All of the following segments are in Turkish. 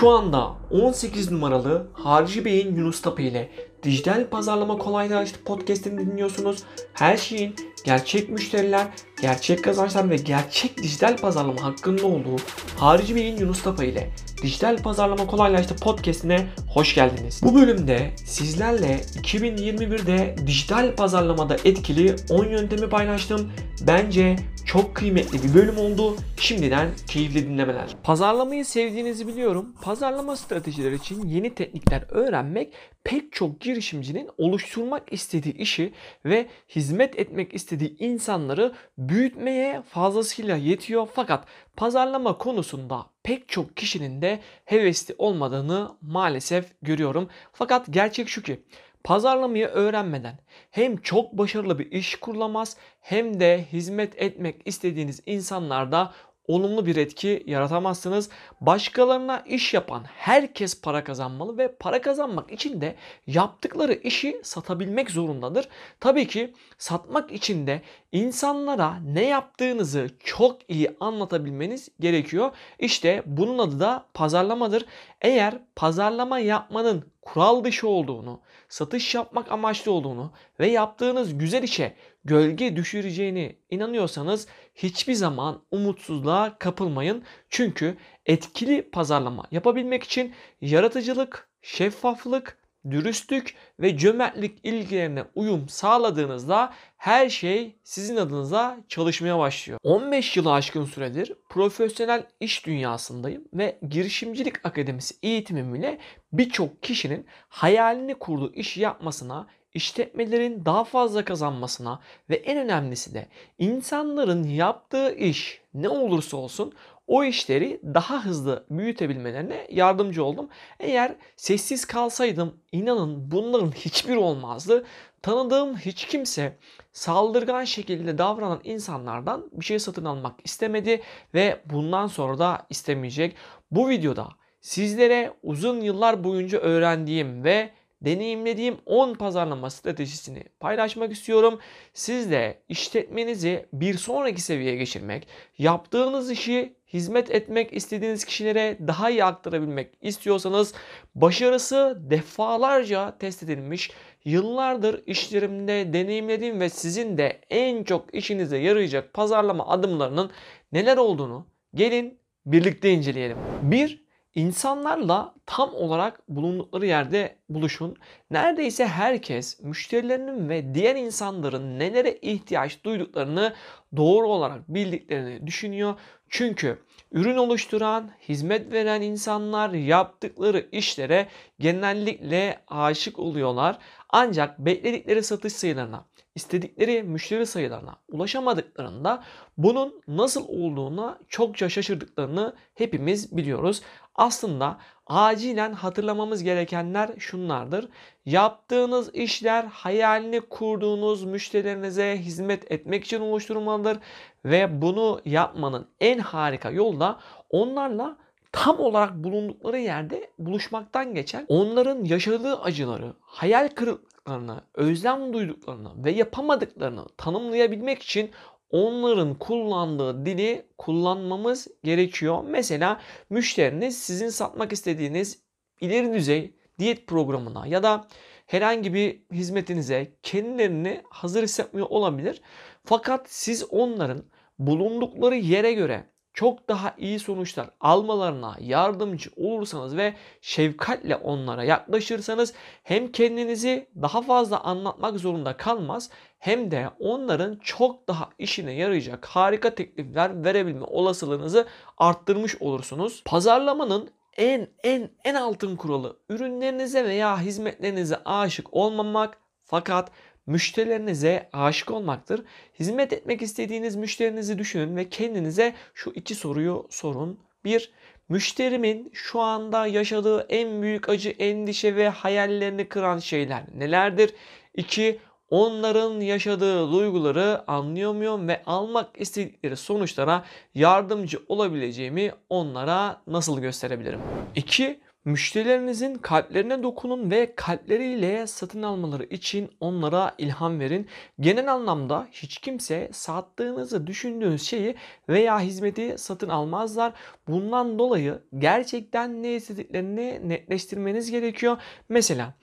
撞的18 numaralı Harcı Bey'in Yunus Tapı ile Dijital Pazarlama Kolaylaştı podcast'ini dinliyorsunuz. Her şeyin gerçek müşteriler, gerçek kazançlar ve gerçek dijital pazarlama hakkında olduğu Harcı Bey'in Yunus Tapı ile Dijital Pazarlama Kolaylaştı podcast'ine hoş geldiniz. Bu bölümde sizlerle 2021'de dijital pazarlamada etkili 10 yöntemi paylaştım. Bence çok kıymetli bir bölüm oldu. Şimdiden keyifli dinlemeler. Pazarlamayı sevdiğinizi biliyorum. Pazarlama stratejileri için yeni teknikler öğrenmek pek çok girişimcinin oluşturmak istediği işi ve hizmet etmek istediği insanları büyütmeye fazlasıyla yetiyor. Fakat pazarlama konusunda pek çok kişinin de hevesli olmadığını maalesef görüyorum. Fakat gerçek şu ki Pazarlamayı öğrenmeden hem çok başarılı bir iş kurulamaz hem de hizmet etmek istediğiniz insanlarda olumlu bir etki yaratamazsınız. Başkalarına iş yapan herkes para kazanmalı ve para kazanmak için de yaptıkları işi satabilmek zorundadır. Tabii ki satmak için de insanlara ne yaptığınızı çok iyi anlatabilmeniz gerekiyor. İşte bunun adı da pazarlamadır. Eğer pazarlama yapmanın kural dışı olduğunu, satış yapmak amaçlı olduğunu ve yaptığınız güzel işe gölge düşüreceğini inanıyorsanız hiçbir zaman umutsuzluğa kapılmayın. Çünkü etkili pazarlama yapabilmek için yaratıcılık, şeffaflık, dürüstlük ve cömertlik ilgilerine uyum sağladığınızda her şey sizin adınıza çalışmaya başlıyor. 15 yılı aşkın süredir profesyonel iş dünyasındayım ve girişimcilik akademisi eğitimimle birçok kişinin hayalini kurduğu işi yapmasına işletmelerin daha fazla kazanmasına ve en önemlisi de insanların yaptığı iş ne olursa olsun o işleri daha hızlı büyütebilmelerine yardımcı oldum. Eğer sessiz kalsaydım inanın bunların hiçbir olmazdı. Tanıdığım hiç kimse saldırgan şekilde davranan insanlardan bir şey satın almak istemedi ve bundan sonra da istemeyecek. Bu videoda sizlere uzun yıllar boyunca öğrendiğim ve deneyimlediğim 10 pazarlama stratejisini paylaşmak istiyorum. Siz de işletmenizi bir sonraki seviyeye geçirmek, yaptığınız işi hizmet etmek istediğiniz kişilere daha iyi aktarabilmek istiyorsanız başarısı defalarca test edilmiş, yıllardır işlerimde deneyimlediğim ve sizin de en çok işinize yarayacak pazarlama adımlarının neler olduğunu gelin birlikte inceleyelim. 1 İnsanlarla tam olarak bulundukları yerde buluşun. Neredeyse herkes müşterilerinin ve diğer insanların nelere ihtiyaç duyduklarını doğru olarak bildiklerini düşünüyor. Çünkü ürün oluşturan, hizmet veren insanlar yaptıkları işlere genellikle aşık oluyorlar. Ancak bekledikleri satış sayılarına, istedikleri müşteri sayılarına ulaşamadıklarında bunun nasıl olduğuna çokça şaşırdıklarını hepimiz biliyoruz. Aslında acilen hatırlamamız gerekenler şunlardır. Yaptığınız işler hayalini kurduğunuz müşterilerinize hizmet etmek için oluşturulmalıdır ve bunu yapmanın en harika yolu da onlarla tam olarak bulundukları yerde buluşmaktan geçen onların yaşadığı acıları, hayal kırıklıklarını, özlem duyduklarını ve yapamadıklarını tanımlayabilmek için onların kullandığı dili kullanmamız gerekiyor. Mesela müşteriniz sizin satmak istediğiniz ileri düzey diyet programına ya da herhangi bir hizmetinize kendilerini hazır hissetmiyor olabilir. Fakat siz onların bulundukları yere göre çok daha iyi sonuçlar almalarına yardımcı olursanız ve şefkatle onlara yaklaşırsanız hem kendinizi daha fazla anlatmak zorunda kalmaz hem de onların çok daha işine yarayacak harika teklifler verebilme olasılığınızı arttırmış olursunuz. Pazarlamanın en en en altın kuralı ürünlerinize veya hizmetlerinize aşık olmamak fakat müşterilerinize aşık olmaktır. Hizmet etmek istediğiniz müşterinizi düşünün ve kendinize şu iki soruyu sorun. Bir, müşterimin şu anda yaşadığı en büyük acı, endişe ve hayallerini kıran şeyler nelerdir? İki, onların yaşadığı duyguları anlıyor muyum ve almak istedikleri sonuçlara yardımcı olabileceğimi onlara nasıl gösterebilirim? 2. Müşterilerinizin kalplerine dokunun ve kalpleriyle satın almaları için onlara ilham verin. Genel anlamda hiç kimse sattığınızı düşündüğünüz şeyi veya hizmeti satın almazlar. Bundan dolayı gerçekten ne istediklerini netleştirmeniz gerekiyor. Mesela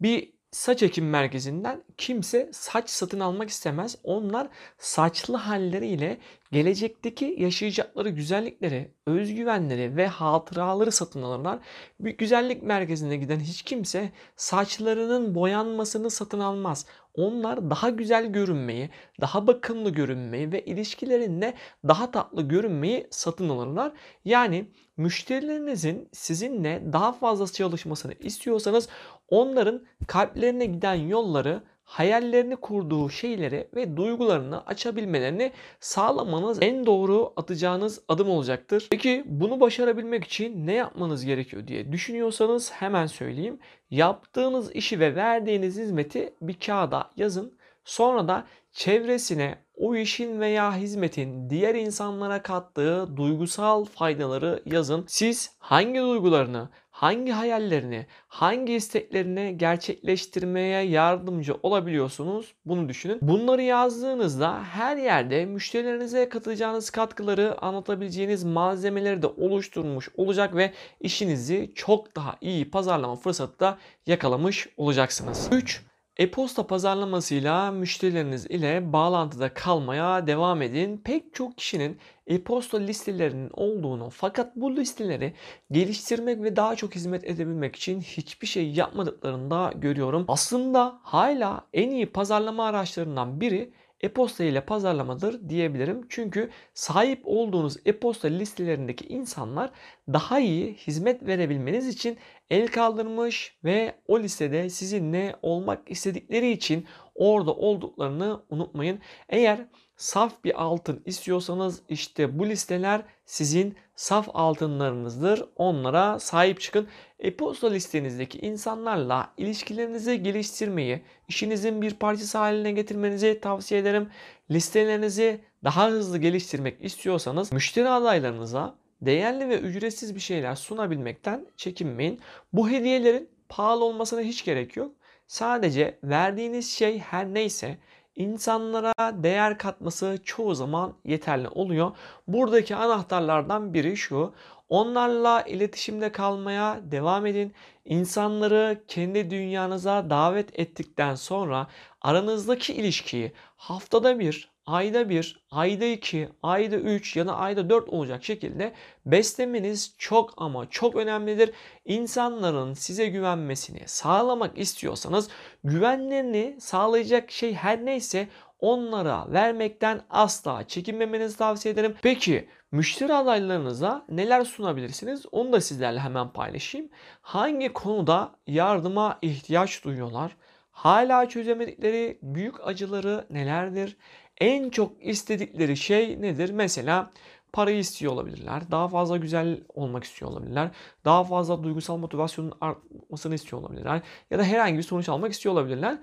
bir saç ekim merkezinden kimse saç satın almak istemez. Onlar saçlı halleriyle gelecekteki yaşayacakları güzellikleri, özgüvenleri ve hatıraları satın alırlar. Bir güzellik merkezine giden hiç kimse saçlarının boyanmasını satın almaz. Onlar daha güzel görünmeyi, daha bakımlı görünmeyi ve ilişkilerinde daha tatlı görünmeyi satın alırlar. Yani müşterilerinizin sizinle daha fazla çalışmasını istiyorsanız onların kalplerine giden yolları hayallerini kurduğu şeyleri ve duygularını açabilmelerini sağlamanız en doğru atacağınız adım olacaktır. Peki bunu başarabilmek için ne yapmanız gerekiyor diye düşünüyorsanız hemen söyleyeyim. Yaptığınız işi ve verdiğiniz hizmeti bir kağıda yazın. Sonra da çevresine o işin veya hizmetin diğer insanlara kattığı duygusal faydaları yazın. Siz hangi duygularını, hangi hayallerini, hangi isteklerini gerçekleştirmeye yardımcı olabiliyorsunuz? Bunu düşünün. Bunları yazdığınızda her yerde müşterilerinize katacağınız katkıları anlatabileceğiniz malzemeleri de oluşturmuş olacak ve işinizi çok daha iyi pazarlama fırsatı da yakalamış olacaksınız. 3. E-posta pazarlamasıyla müşterileriniz ile bağlantıda kalmaya devam edin. Pek çok kişinin e-posta listelerinin olduğunu fakat bu listeleri geliştirmek ve daha çok hizmet edebilmek için hiçbir şey yapmadıklarını da görüyorum. Aslında hala en iyi pazarlama araçlarından biri e-posta ile pazarlamadır diyebilirim. Çünkü sahip olduğunuz e-posta listelerindeki insanlar daha iyi hizmet verebilmeniz için el kaldırmış ve o listede sizinle olmak istedikleri için orada olduklarını unutmayın. Eğer saf bir altın istiyorsanız işte bu listeler sizin saf altınlarınızdır. Onlara sahip çıkın. E-posta listenizdeki insanlarla ilişkilerinizi geliştirmeyi, işinizin bir parçası haline getirmenizi tavsiye ederim. Listelerinizi daha hızlı geliştirmek istiyorsanız müşteri adaylarınıza değerli ve ücretsiz bir şeyler sunabilmekten çekinmeyin. Bu hediyelerin pahalı olmasına hiç gerek yok. Sadece verdiğiniz şey her neyse insanlara değer katması çoğu zaman yeterli oluyor. Buradaki anahtarlardan biri şu. Onlarla iletişimde kalmaya devam edin. İnsanları kendi dünyanıza davet ettikten sonra aranızdaki ilişkiyi haftada bir, ayda bir, ayda iki, ayda üç ya da ayda dört olacak şekilde beslemeniz çok ama çok önemlidir. İnsanların size güvenmesini sağlamak istiyorsanız güvenlerini sağlayacak şey her neyse onlara vermekten asla çekinmemenizi tavsiye ederim. Peki müşteri adaylarınıza neler sunabilirsiniz? Onu da sizlerle hemen paylaşayım. Hangi konuda yardıma ihtiyaç duyuyorlar? Hala çözemedikleri büyük acıları nelerdir? En çok istedikleri şey nedir? Mesela parayı istiyor olabilirler. Daha fazla güzel olmak istiyor olabilirler. Daha fazla duygusal motivasyonun artmasını istiyor olabilirler. Ya da herhangi bir sonuç almak istiyor olabilirler.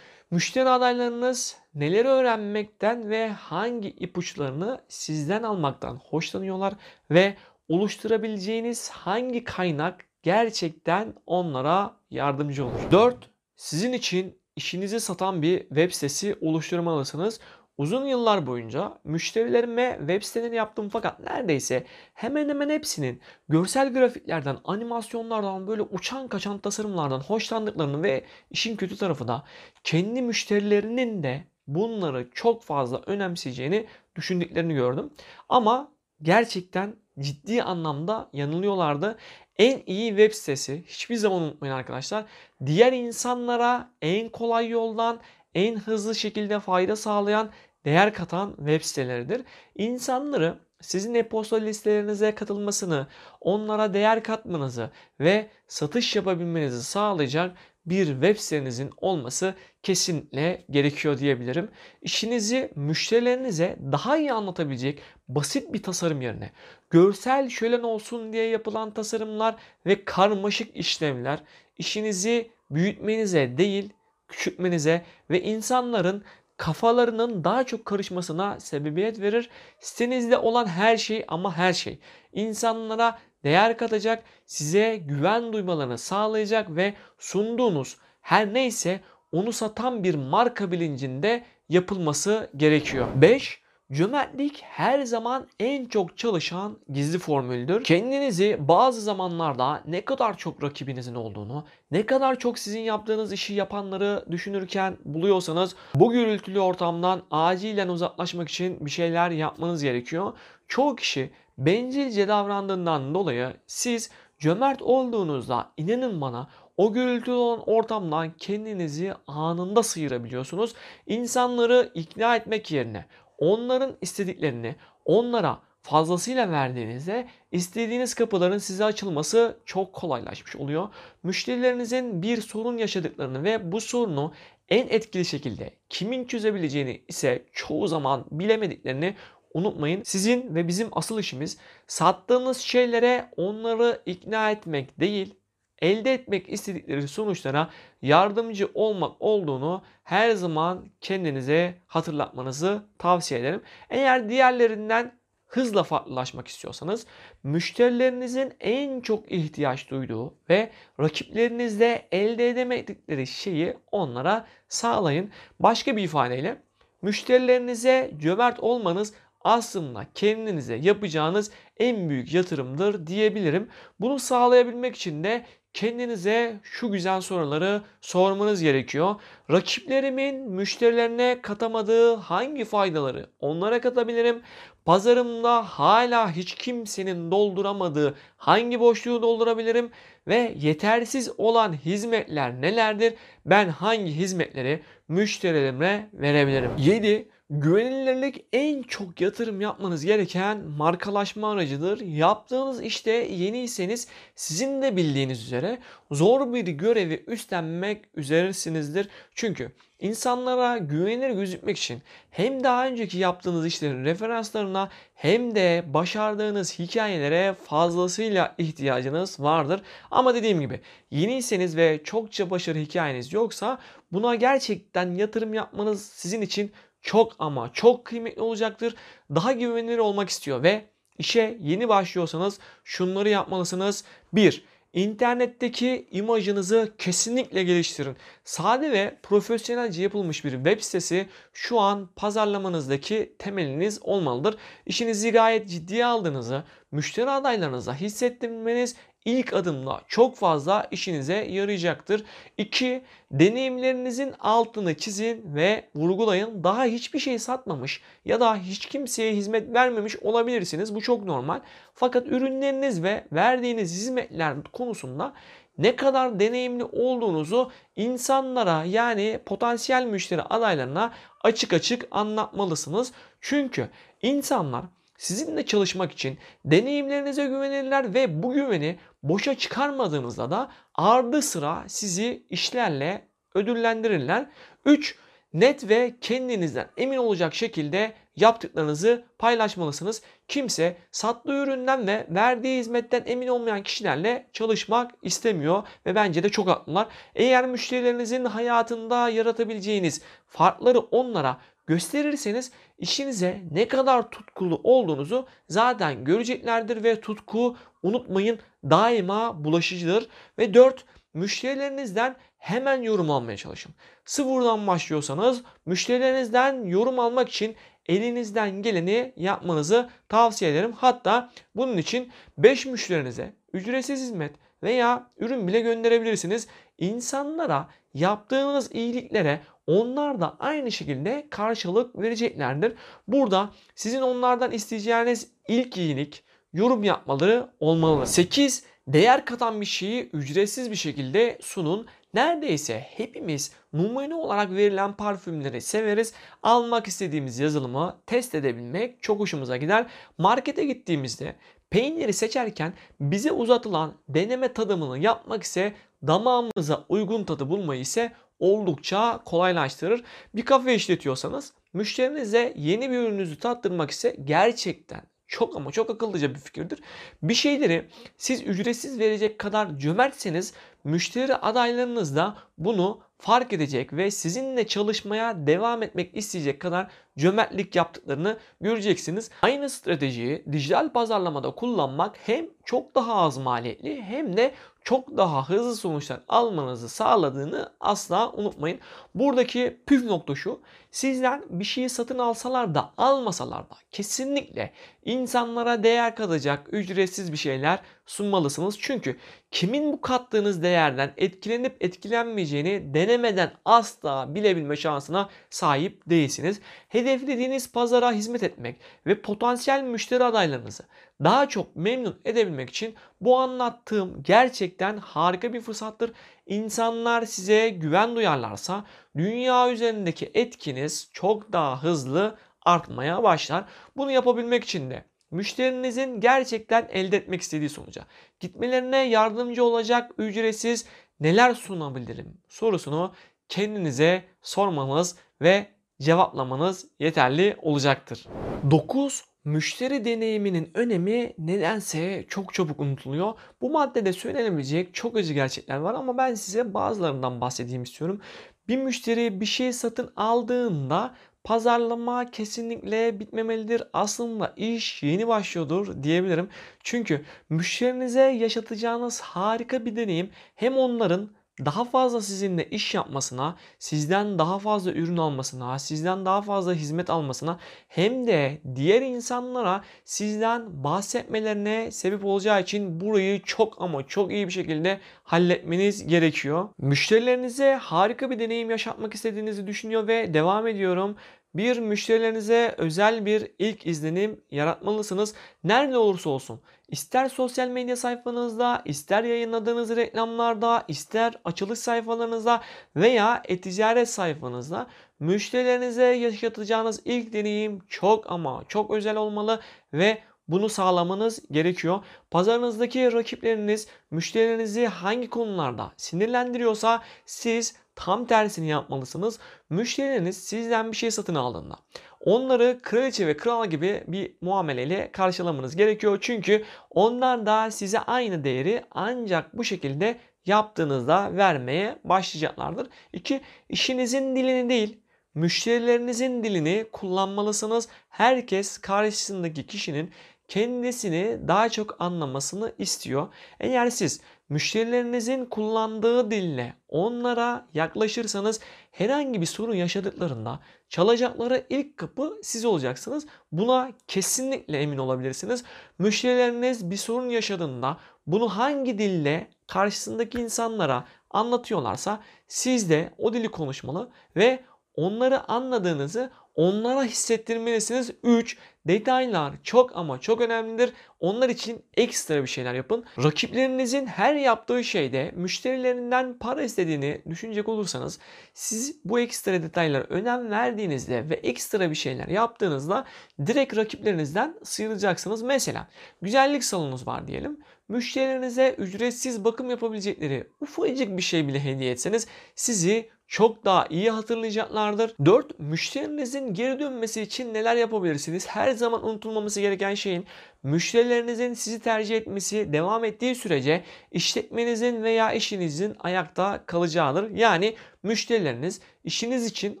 Müşteri adaylarınız neleri öğrenmekten ve hangi ipuçlarını sizden almaktan hoşlanıyorlar ve oluşturabileceğiniz hangi kaynak gerçekten onlara yardımcı olur. 4. Sizin için işinizi satan bir web sitesi oluşturmalısınız. Uzun yıllar boyunca müşterilerime web sitelerini yaptım fakat neredeyse hemen hemen hepsinin görsel grafiklerden, animasyonlardan, böyle uçan kaçan tasarımlardan hoşlandıklarını ve işin kötü tarafı da kendi müşterilerinin de bunları çok fazla önemseyeceğini düşündüklerini gördüm. Ama gerçekten ciddi anlamda yanılıyorlardı. En iyi web sitesi hiçbir zaman unutmayın arkadaşlar. Diğer insanlara en kolay yoldan en hızlı şekilde fayda sağlayan değer katan web siteleridir. İnsanları sizin e-posta listelerinize katılmasını, onlara değer katmanızı ve satış yapabilmenizi sağlayacak bir web sitenizin olması kesinlikle gerekiyor diyebilirim. İşinizi müşterilerinize daha iyi anlatabilecek basit bir tasarım yerine görsel şölen olsun diye yapılan tasarımlar ve karmaşık işlemler işinizi büyütmenize değil küçültmenize ve insanların kafalarının daha çok karışmasına sebebiyet verir. Sitenizde olan her şey ama her şey insanlara değer katacak, size güven duymalarını sağlayacak ve sunduğunuz her neyse onu satan bir marka bilincinde yapılması gerekiyor. 5. Cömertlik her zaman en çok çalışan gizli formüldür. Kendinizi bazı zamanlarda ne kadar çok rakibinizin olduğunu, ne kadar çok sizin yaptığınız işi yapanları düşünürken buluyorsanız bu gürültülü ortamdan acilen uzaklaşmak için bir şeyler yapmanız gerekiyor. Çoğu kişi bencilce davrandığından dolayı siz cömert olduğunuzda inanın bana o gürültülü olan ortamdan kendinizi anında sıyırabiliyorsunuz. İnsanları ikna etmek yerine onların istediklerini onlara fazlasıyla verdiğinizde istediğiniz kapıların size açılması çok kolaylaşmış oluyor. Müşterilerinizin bir sorun yaşadıklarını ve bu sorunu en etkili şekilde kimin çözebileceğini ise çoğu zaman bilemediklerini unutmayın. Sizin ve bizim asıl işimiz sattığımız şeylere onları ikna etmek değil, elde etmek istedikleri sonuçlara yardımcı olmak olduğunu her zaman kendinize hatırlatmanızı tavsiye ederim. Eğer diğerlerinden hızla farklılaşmak istiyorsanız müşterilerinizin en çok ihtiyaç duyduğu ve rakiplerinizde elde edemedikleri şeyi onlara sağlayın. Başka bir ifadeyle müşterilerinize cömert olmanız aslında kendinize yapacağınız en büyük yatırımdır diyebilirim. Bunu sağlayabilmek için de kendinize şu güzel soruları sormanız gerekiyor. Rakiplerimin müşterilerine katamadığı hangi faydaları onlara katabilirim? Pazarımda hala hiç kimsenin dolduramadığı hangi boşluğu doldurabilirim? Ve yetersiz olan hizmetler nelerdir? Ben hangi hizmetleri müşterilerime verebilirim? 7. Güvenilirlik en çok yatırım yapmanız gereken markalaşma aracıdır. Yaptığınız işte yeniyseniz sizin de bildiğiniz üzere zor bir görevi üstlenmek üzeresinizdir. Çünkü insanlara güvenilir gözükmek için hem daha önceki yaptığınız işlerin referanslarına hem de başardığınız hikayelere fazlasıyla ihtiyacınız vardır. Ama dediğim gibi yeniyseniz ve çokça başarı hikayeniz yoksa buna gerçekten yatırım yapmanız sizin için çok ama çok kıymetli olacaktır. Daha güvenilir olmak istiyor ve işe yeni başlıyorsanız şunları yapmalısınız. 1. İnternetteki imajınızı kesinlikle geliştirin. Sade ve profesyonelce yapılmış bir web sitesi şu an pazarlamanızdaki temeliniz olmalıdır. İşinizi gayet ciddiye aldığınızı, müşteri adaylarınıza hissettirmeniz ilk adımla çok fazla işinize yarayacaktır. 2. Deneyimlerinizin altını çizin ve vurgulayın. Daha hiçbir şey satmamış ya da hiç kimseye hizmet vermemiş olabilirsiniz. Bu çok normal. Fakat ürünleriniz ve verdiğiniz hizmetler konusunda ne kadar deneyimli olduğunuzu insanlara yani potansiyel müşteri adaylarına açık açık anlatmalısınız. Çünkü insanlar sizinle çalışmak için deneyimlerinize güvenirler ve bu güveni boşa çıkarmadığınızda da ardı sıra sizi işlerle ödüllendirirler. 3. Net ve kendinizden emin olacak şekilde yaptıklarınızı paylaşmalısınız. Kimse sattığı üründen ve verdiği hizmetten emin olmayan kişilerle çalışmak istemiyor ve bence de çok haklılar. Eğer müşterilerinizin hayatında yaratabileceğiniz farkları onlara gösterirseniz işinize ne kadar tutkulu olduğunuzu zaten göreceklerdir ve tutku unutmayın daima bulaşıcıdır. Ve 4 müşterilerinizden hemen yorum almaya çalışın. Sıfırdan başlıyorsanız müşterilerinizden yorum almak için elinizden geleni yapmanızı tavsiye ederim. Hatta bunun için 5 müşterinize ücretsiz hizmet veya ürün bile gönderebilirsiniz. İnsanlara yaptığınız iyiliklere onlar da aynı şekilde karşılık vereceklerdir. Burada sizin onlardan isteyeceğiniz ilk iyilik yorum yapmaları olmalı. 8. Değer katan bir şeyi ücretsiz bir şekilde sunun. Neredeyse hepimiz numune olarak verilen parfümleri severiz. Almak istediğimiz yazılımı test edebilmek çok hoşumuza gider. Markete gittiğimizde peyniri seçerken bize uzatılan deneme tadımını yapmak ise damağımıza uygun tadı bulmayı ise oldukça kolaylaştırır. Bir kafe işletiyorsanız müşterinize yeni bir ürününüzü tattırmak ise gerçekten çok ama çok akıllıca bir fikirdir. Bir şeyleri siz ücretsiz verecek kadar cömertseniz müşteri adaylarınız da bunu fark edecek ve sizinle çalışmaya devam etmek isteyecek kadar cömertlik yaptıklarını göreceksiniz. Aynı stratejiyi dijital pazarlamada kullanmak hem çok daha az maliyetli hem de çok daha hızlı sonuçlar almanızı sağladığını asla unutmayın. Buradaki püf nokta şu. Sizden bir şeyi satın alsalar da almasalar da kesinlikle insanlara değer katacak ücretsiz bir şeyler sunmalısınız. Çünkü kimin bu kattığınız değerden etkilenip etkilenmeyeceğini denemeden asla bilebilme şansına sahip değilsiniz. Hedeflediğiniz pazara hizmet etmek ve potansiyel müşteri adaylarınızı daha çok memnun edebilmek için bu anlattığım gerçekten harika bir fırsattır. İnsanlar size güven duyarlarsa dünya üzerindeki etkiniz çok daha hızlı artmaya başlar. Bunu yapabilmek için de müşterinizin gerçekten elde etmek istediği sonuca gitmelerine yardımcı olacak ücretsiz neler sunabilirim sorusunu kendinize sormanız ve cevaplamanız yeterli olacaktır. 9 Müşteri deneyiminin önemi nedense çok çabuk unutuluyor. Bu maddede söylenebilecek çok acı gerçekler var ama ben size bazılarından bahsedeyim istiyorum. Bir müşteri bir şey satın aldığında pazarlama kesinlikle bitmemelidir. Aslında iş yeni başlıyordur diyebilirim. Çünkü müşterinize yaşatacağınız harika bir deneyim hem onların daha fazla sizinle iş yapmasına, sizden daha fazla ürün almasına, sizden daha fazla hizmet almasına hem de diğer insanlara sizden bahsetmelerine sebep olacağı için burayı çok ama çok iyi bir şekilde halletmeniz gerekiyor. Müşterilerinize harika bir deneyim yaşatmak istediğinizi düşünüyor ve devam ediyorum. Bir müşterilerinize özel bir ilk izlenim yaratmalısınız. Nerede olursa olsun. İster sosyal medya sayfanızda, ister yayınladığınız reklamlarda, ister açılış sayfalarınızda veya e-ticaret sayfanızda müşterilerinize yaşatacağınız ilk deneyim çok ama çok özel olmalı ve bunu sağlamanız gerekiyor. Pazarınızdaki rakipleriniz müşterilerinizi hangi konularda sinirlendiriyorsa siz tam tersini yapmalısınız. Müşterileriniz sizden bir şey satın aldığında onları kraliçe ve kral gibi bir muameleyle karşılamanız gerekiyor. Çünkü onlar da size aynı değeri ancak bu şekilde yaptığınızda vermeye başlayacaklardır. İki, işinizin dilini değil müşterilerinizin dilini kullanmalısınız. Herkes karşısındaki kişinin kendisini daha çok anlamasını istiyor. Eğer siz müşterilerinizin kullandığı dille onlara yaklaşırsanız herhangi bir sorun yaşadıklarında çalacakları ilk kapı siz olacaksınız. Buna kesinlikle emin olabilirsiniz. Müşterileriniz bir sorun yaşadığında bunu hangi dille karşısındaki insanlara anlatıyorlarsa siz de o dili konuşmalı ve onları anladığınızı onlara hissettirmelisiniz. 3. Detaylar çok ama çok önemlidir. Onlar için ekstra bir şeyler yapın. Rakiplerinizin her yaptığı şeyde müşterilerinden para istediğini düşünecek olursanız siz bu ekstra detaylara önem verdiğinizde ve ekstra bir şeyler yaptığınızda direkt rakiplerinizden sıyrılacaksınız. Mesela güzellik salonunuz var diyelim. Müşterilerinize ücretsiz bakım yapabilecekleri ufacık bir şey bile hediye etseniz sizi çok daha iyi hatırlayacaklardır. 4. Müşterinizin geri dönmesi için neler yapabilirsiniz? Her zaman unutulmaması gereken şeyin müşterilerinizin sizi tercih etmesi devam ettiği sürece işletmenizin veya işinizin ayakta kalacağıdır. Yani müşterileriniz işiniz için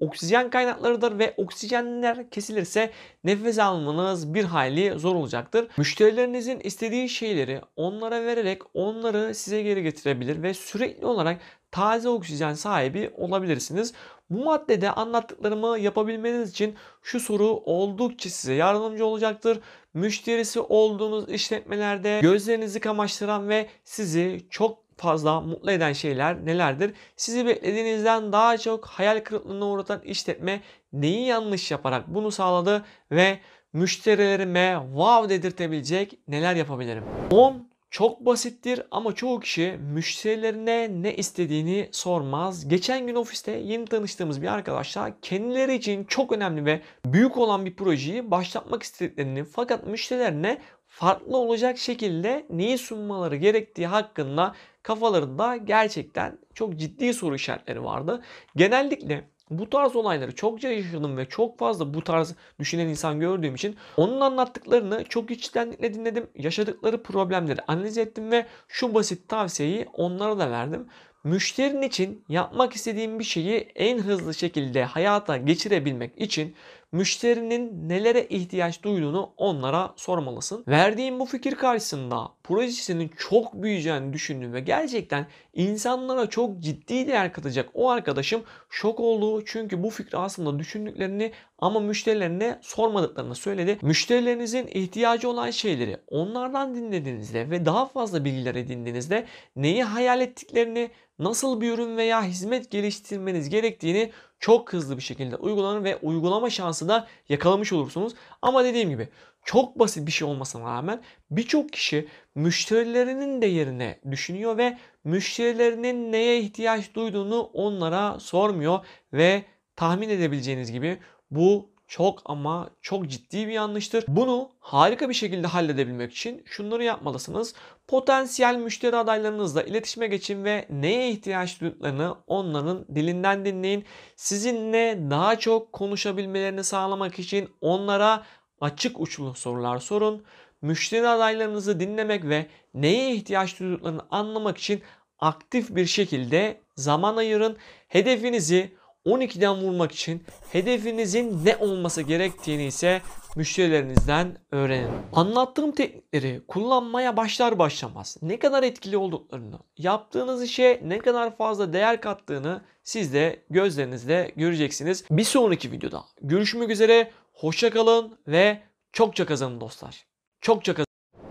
oksijen kaynaklarıdır ve oksijenler kesilirse nefes almanız bir hayli zor olacaktır. Müşterilerinizin istediği şeyleri onlara vererek onları size geri getirebilir ve sürekli olarak taze oksijen sahibi olabilirsiniz. Bu maddede anlattıklarımı yapabilmeniz için şu soru oldukça size yardımcı olacaktır. Müşterisi olduğunuz işletmelerde gözlerinizi kamaştıran ve sizi çok fazla mutlu eden şeyler nelerdir? Sizi beklediğinizden daha çok hayal kırıklığına uğratan işletme neyi yanlış yaparak bunu sağladı ve müşterilerime wow dedirtebilecek neler yapabilirim? 10 çok basittir ama çoğu kişi müşterilerine ne istediğini sormaz. Geçen gün ofiste yeni tanıştığımız bir arkadaşla kendileri için çok önemli ve büyük olan bir projeyi başlatmak istediklerini fakat müşterilerine farklı olacak şekilde neyi sunmaları gerektiği hakkında kafalarında gerçekten çok ciddi soru işaretleri vardı. Genellikle bu tarz olayları çokça yaşadım ve çok fazla bu tarz düşünen insan gördüğüm için onun anlattıklarını çok içtenlikle dinledim. Yaşadıkları problemleri analiz ettim ve şu basit tavsiyeyi onlara da verdim. Müşterin için yapmak istediğin bir şeyi en hızlı şekilde hayata geçirebilmek için müşterinin nelere ihtiyaç duyduğunu onlara sormalısın. Verdiğim bu fikir karşısında projesinin çok büyüyeceğini düşündüğüm ve gerçekten insanlara çok ciddi değer katacak o arkadaşım şok oldu. Çünkü bu fikri aslında düşündüklerini ama müşterilerine sormadıklarını söyledi. Müşterilerinizin ihtiyacı olan şeyleri onlardan dinlediğinizde ve daha fazla bilgiler edindiğinizde neyi hayal ettiklerini, nasıl bir ürün veya hizmet geliştirmeniz gerektiğini çok hızlı bir şekilde uygulanır ve uygulama şansı da yakalamış olursunuz. Ama dediğim gibi çok basit bir şey olmasına rağmen birçok kişi müşterilerinin değerine düşünüyor ve müşterilerinin neye ihtiyaç duyduğunu onlara sormuyor ve tahmin edebileceğiniz gibi bu çok ama çok ciddi bir yanlıştır. Bunu harika bir şekilde halledebilmek için şunları yapmalısınız. Potansiyel müşteri adaylarınızla iletişime geçin ve neye ihtiyaç duyduklarını onların dilinden dinleyin. Sizinle daha çok konuşabilmelerini sağlamak için onlara açık uçlu sorular sorun. Müşteri adaylarınızı dinlemek ve neye ihtiyaç duyduklarını anlamak için aktif bir şekilde zaman ayırın. Hedefinizi 12'den vurmak için hedefinizin ne olması gerektiğini ise müşterilerinizden öğrenin. Anlattığım teknikleri kullanmaya başlar başlamaz ne kadar etkili olduklarını, yaptığınız işe ne kadar fazla değer kattığını siz de gözlerinizle göreceksiniz. Bir sonraki videoda görüşmek üzere. Hoşça kalın ve çokça kazanın dostlar. Çokça kazanın.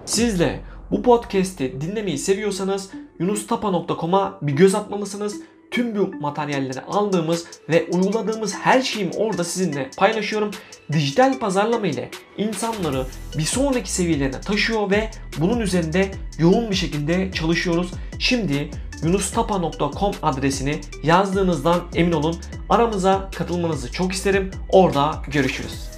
Siz de bu podcast'i dinlemeyi seviyorsanız yunustapa.com'a bir göz atmalısınız tüm bu materyalleri aldığımız ve uyguladığımız her şeyimi orada sizinle paylaşıyorum. Dijital pazarlama ile insanları bir sonraki seviyelerine taşıyor ve bunun üzerinde yoğun bir şekilde çalışıyoruz. Şimdi yunustapa.com adresini yazdığınızdan emin olun. Aramıza katılmanızı çok isterim. Orada görüşürüz.